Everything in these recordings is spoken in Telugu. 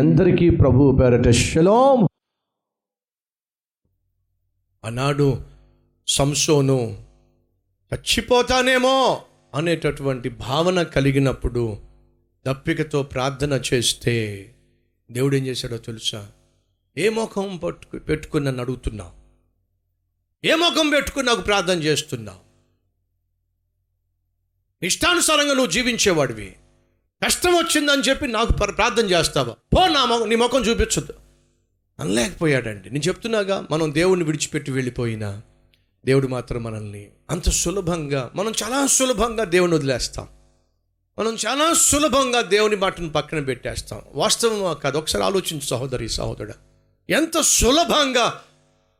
అందరికీ ప్రభు పేరట శలోం అన్నాడు సంసోను చచ్చిపోతానేమో అనేటటువంటి భావన కలిగినప్పుడు దప్పికతో ప్రార్థన చేస్తే దేవుడు ఏం చేశాడో తెలుసా? ఏ ముఖం పట్టుకు పెట్టుకుని నన్ను అడుగుతున్నావు? ఏ ముఖం పెట్టుకుని నాకు ప్రార్థన చేస్తున్నావు? ఇష్టానుసారంగా నువ్వు జీవించేవాడివి. కష్టం వచ్చిందని చెప్పి నాకు ప్రార్థన చేస్తావా? పో నా మొ నీ ముఖం చూపించొద్దు. అనలేకపోయాడండి. నేను చెప్తున్నాగా మనం దేవుణ్ణి విడిచిపెట్టి వెళ్ళిపోయినా దేవుడు మాత్రం మనల్ని అంత సులభంగా మనం చాలా సులభంగా దేవుని వదిలేస్తాం. మనం చాలా సులభంగా దేవుని మాటను పక్కన పెట్టేస్తాం. వాస్తవం కాదు? ఒకసారి ఆలోచించు సహోదరి సహోదరుడు. ఎంత సులభంగా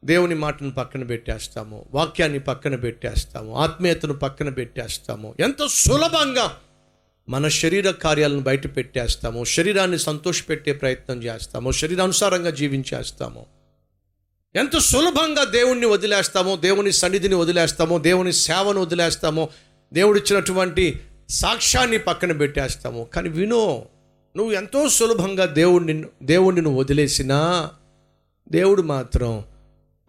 దేవుని మాటను పక్కన పెట్టేస్తాము వాక్యాన్ని పక్కన పెట్టేస్తాము ఆత్మీయతను పక్కన పెట్టేస్తాము ఎంత సులభంగా మన శరీర కార్యాలను బయట పెట్టేస్తాము. శరీరాన్ని సంతోషపెట్టే ప్రయత్నం చేస్తాము. శరీరానుసారంగా జీవించేస్తాము. ఎంత సులభంగా దేవుణ్ణి వదిలేస్తామో దేవుని సన్నిధిని వదిలేస్తామో దేవుని సేవను వదిలేస్తామో దేవుడిచ్చినటువంటి సాక్ష్యాన్ని పక్కన పెట్టేస్తాము. కానీ వినో నువ్వు ఎంతో సులభంగా దేవుడిని దేవుణ్ణి నువ్వు వదిలేసినా దేవుడు మాత్రం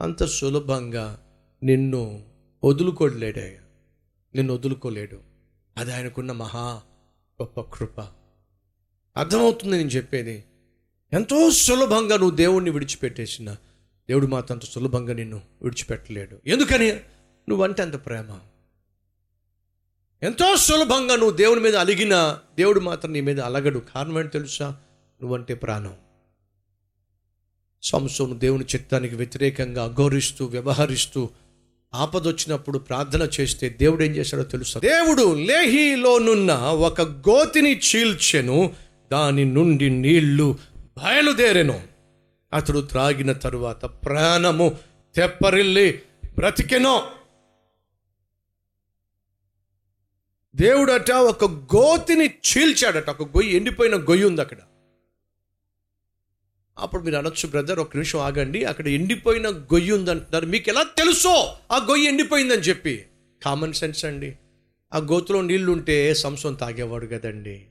అంత సులభంగా నిన్ను వదులుకోలేడే నిన్ను వదులుకోలేడు. అది ఆయనకున్న మహా గొప్ప కృప. అర్థమవుతుంది నేను చెప్పేది. ఎంతో సులభంగా నువ్వు దేవుణ్ణి విడిచిపెట్టేసిన. దేవుడు మాత్రం అంత సులభంగా నిన్ను విడిచిపెట్టలేడు. ఎందుకని? నువ్వంటే అంత ప్రేమ. ఎంతో సులభంగా నువ్వు దేవుని మీద అలిగినా దేవుడు మాత్రం నీ మీద అలగడు. కారణం ఏంటి తెలుసా? నువ్వంటే ప్రాణం. సంసోను దేవుని చిత్తానికి వ్యతిరేకంగా అఘోరిస్తూ వ్యవహరిస్తూ ఆపదొచ్చినప్పుడు ప్రార్థన చేస్తే దేవుడు ఏం చేశాడో తెలుసా? దేవుడు లేహిలోనున్న ఒక గోతిని చీల్చెను దాని నుండి నీళ్ళు బయలుదేరెను. అతడు త్రాగిన తరువాత ప్రాణము తెప్పరిల్లి బ్రతికెనో. దేవుడట ఒక గోతిని చీల్చాడట ఒక గొయ్యి ఎండిపోయిన గొయ్యి ఉంది అక్కడ అప్పుడు మీరు అనొచ్చు బ్రదర్ ఒక నిమిషం ఆగండి. అక్కడ ఎండిపోయిన గొయ్యి ఉందంటున్నారు మీకు ఎలా తెలుసో? ఆ గొయ్యి ఎండిపోయిందని చెప్పి. కామన్ సెన్స్ అండి. ఆ గోతులో నీళ్ళుంటే సంసం తాగేవాడు కదండి.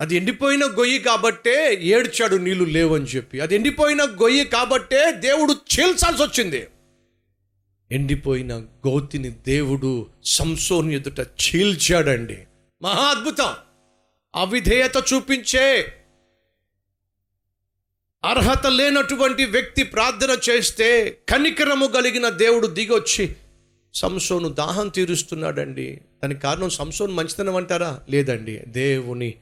అది ఎండిపోయిన గొయ్యి కాబట్టే ఏడ్చాడు నీళ్ళు లేవని చెప్పి. అది ఎండిపోయిన గొయ్యి కాబట్టే దేవుడు చీల్చాల్సి వచ్చింది. ఎండిపోయిన గోతిని దేవుడు సంసోని ఎదుట చీల్చాడండి. మహా అద్భుతం! అవిధేయత చూపించే అర్హత లేనటువంటి వ్యక్తి ప్రార్థన చేస్తే కనికరము కలిగిన దేవుడు దిగొచ్చి సంసోను దాహం తీరుస్తున్నాడండి. దానికి కారణం సంసోను మంచితనం అంటారా? లేదండి. దేవుని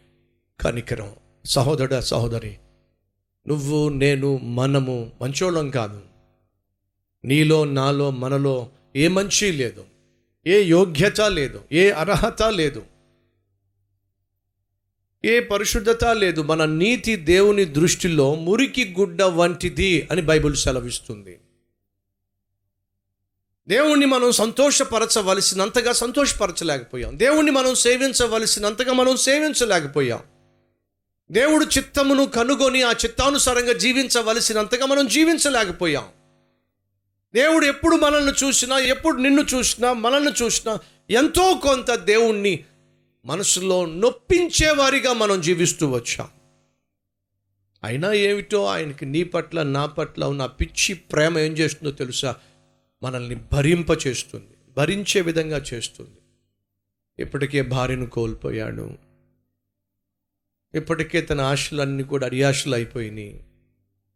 కనికరం. సహోదరుడ సహోదరి నువ్వు నేను మనము మంచోళ్ళం కాదు. నీలో నాలో మనలో ఏ మంచి లేదు. ఏ యోగ్యత లేదు. ఏ అర్హత లేదు. ఏ పరిశుద్ధత లేదు మన నీతి దేవుని దృష్టిలో మురికి గుడ్డ వంటిది అని బైబిల్ సెలవిస్తుంది. దేవుణ్ణి మనం సంతోషపరచవలసినంతగా సంతోషపరచలేకపోయాం. దేవుణ్ణి మనం సేవించవలసినంతగా మనం సేవించలేకపోయాం. దేవుడు చిత్తమును కనుగొని ఆ చిత్తానుసారంగా జీవించవలసినంతగా మనం జీవించలేకపోయాం. దేవుడు ఎప్పుడు మనల్ని చూసినా ఎప్పుడు నిన్ను చూసినా మనల్ని చూసినా ఎంతో కొంత దేవుణ్ణి మనసులో నొప్పించేవారిగా మనం జీవిస్తూ వచ్చాం. అయినా ఏమిటో ఆయనకి నీ పట్ల నా పట్ల ఉన్న పిచ్చి ప్రేమ ఏం చేస్తుందో తెలుసా? మనల్ని భరింప చేస్తుంది భరించే విధంగా చేస్తుంది. ఇప్పటికే భార్యను కోల్పోయాడు. ఇప్పటికే తన ఆశలన్నీ కూడా అడియాశలు అయిపోయినాయి.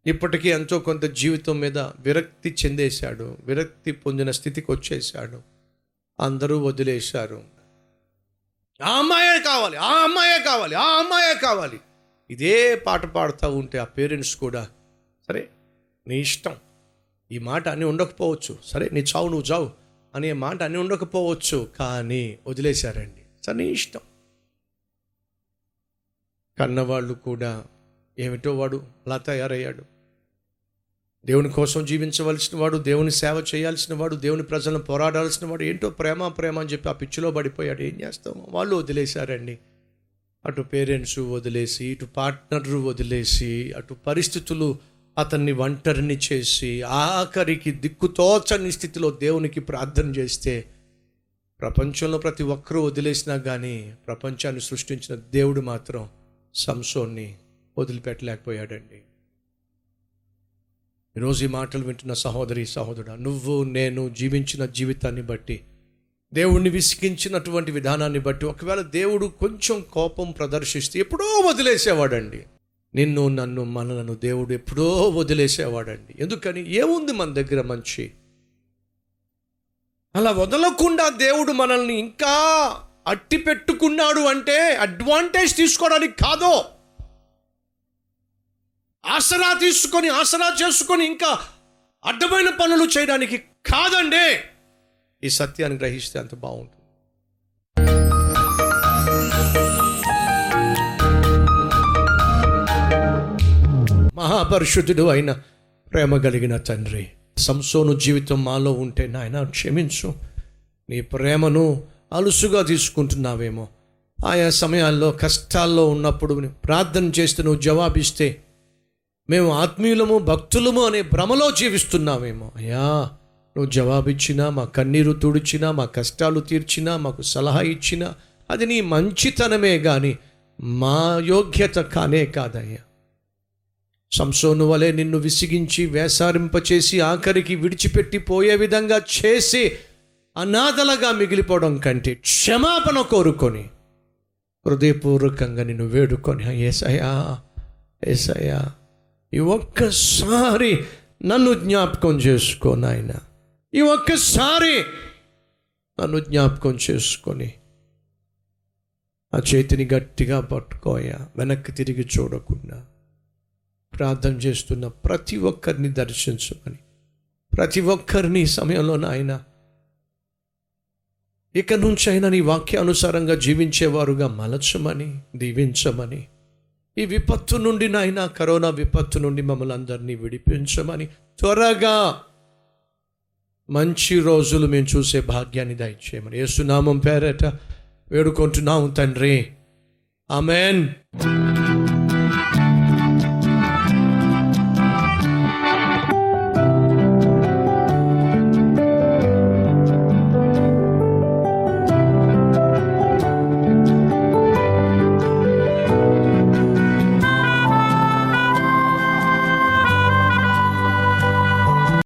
ఇప్పటికీ ఎంతో కొంత జీవితం మీద విరక్తి చెందేశాడు విరక్తి పొందిన స్థితికి వచ్చేసాడు అందరూ వదిలేశారు. ఆ అమ్మాయే కావాలి ఆ అమ్మాయే కావాలి ఆ అమ్మాయే కావాలి. ఇదే పాట పాడుతూ ఉంటే ఆ పేరెంట్స్ కూడా సరే నీ ఇష్టం ఈ మాట అన్నీ ఉండకపోవచ్చు సరే నీ చావు నువ్వు చావు అనే మాట అని ఉండకపోవచ్చు కానీ వదిలేశారండి. సరే నీ ఇష్టం. కన్నవాళ్ళు కూడా ఏమిటో వాడు అలా తయారయ్యాడు. దేవుని కోసం జీవించవలసిన వాడు దేవుని సేవ చేయాల్సిన వాడు దేవుని ప్రజలను పోరాడాల్సిన వాడు ఏంటో ప్రేమ ప్రేమ అని చెప్పి ఆ పిచ్చిలో పడిపోయాడు. ఏం చేస్తాము వాళ్ళు వదిలేశారండి. అటు పేరెంట్స్ వదిలేసి ఇటు పార్ట్నర్ వదిలేసి అటు పరిస్థితులు అతన్ని ఒంటరిని చేసి ఆఖరికి దిక్కుతోచని స్థితిలో దేవునికి ప్రార్థన చేస్తే ప్రపంచంలో ప్రతి ఒక్కరూ వదిలేసినా కానీ ప్రపంచాన్ని సృష్టించిన దేవుడు మాత్రం సంసోన్ని వదిలిపెట్టలేకపోయాడండి. ఈరోజు ఈ మాటలు వింటున్న సహోదరి సహోదరుడు నువ్వు నేను జీవించిన జీవితాన్ని బట్టి దేవుణ్ణి విసిగించినటువంటి విధానాన్ని బట్టి ఒకవేళ దేవుడు కొంచెం కోపం ప్రదర్శిస్తే ఎప్పుడో వదిలేసేవాడండి. నిన్ను నన్ను మనలను దేవుడు ఎప్పుడో వదిలేసేవాడండి. ఎందుకని? ఏముంది మన దగ్గర మంచి? అలా వదలకుండా దేవుడు మనల్ని ఇంకా అట్టి పెట్టుకున్నాడు అంటే అడ్వాంటేజ్ తీసుకోవడానికి కాదో ఆసరా తీసుకొని ఆసరా చేసుకొని ఇంకా అడ్డమైన పనులు చేయడానికి కాదండి. ఈ సత్యాన్ని గ్రహిస్తే అంత బాగుంటుంది. మహాపరిశుద్ధుడు అయిన ప్రేమ కలిగిన తండ్రి సంసోను జీవితం మాలో ఉంటే నాయన క్షమించు. నీ ప్రేమను అలుసుగా తీసుకుంటున్నావేమో. ఆయా సమయాల్లో కష్టాల్లో ఉన్నప్పుడు ప్రార్థన చేస్తే నువ్వు జవాబిస్తే మేము ఆత్మీయులము భక్తులము అనే భ్రమలో జీవిస్తున్నామేమో. అయ్యా నువ్వు జవాబిచ్చినా మా కన్నీరు తుడిచినా మా కష్టాలు తీర్చినా మాకు సలహా ఇచ్చినా అది నీ మంచితనమే కానీ మా యోగ్యత కానే కాదయ్యా. సంసోను వలె నిన్ను విసిగించి వేసారింపచేసి ఆఖరికి విడిచిపెట్టి పోయే విధంగా చేసి అనాథలుగా మిగిలిపోవడం కంటే క్షమాపణ కోరుకొని హృదయపూర్వకంగా నిన్ను వేడుకొని ఏసయా ఏసయ్యా ఈ ఒక్కసారి నన్ను జ్ఞాపకం చేసుకో నాయన. ఈ ఒక్కసారి నన్ను జ్ఞాపకం చేసుకొని ఆ చేతిని గట్టిగా పట్టుకోయా వెనక్కి తిరిగి చూడకుండా ప్రార్థన చేస్తున్న ప్రతి ఒక్కరిని దర్శించమని. ప్రతి ఒక్కరిని సమయంలో నాయన ఇక నుంచైనా నీ వాక్యానుసారంగా జీవించేవారుగా మలచమని దీవించమని ఈ విపత్తు నుండి నాయన కరోనా విపత్తు నుండి మమ్మల్ని అందరినీ విడిపించమని త్వరగా మంచి రోజులు మేము చూసే భాగ్యాన్ని దయచేయమని యేసునామం పేరట వేడుకుంటున్నాము తండ్రి. ఆమెన్.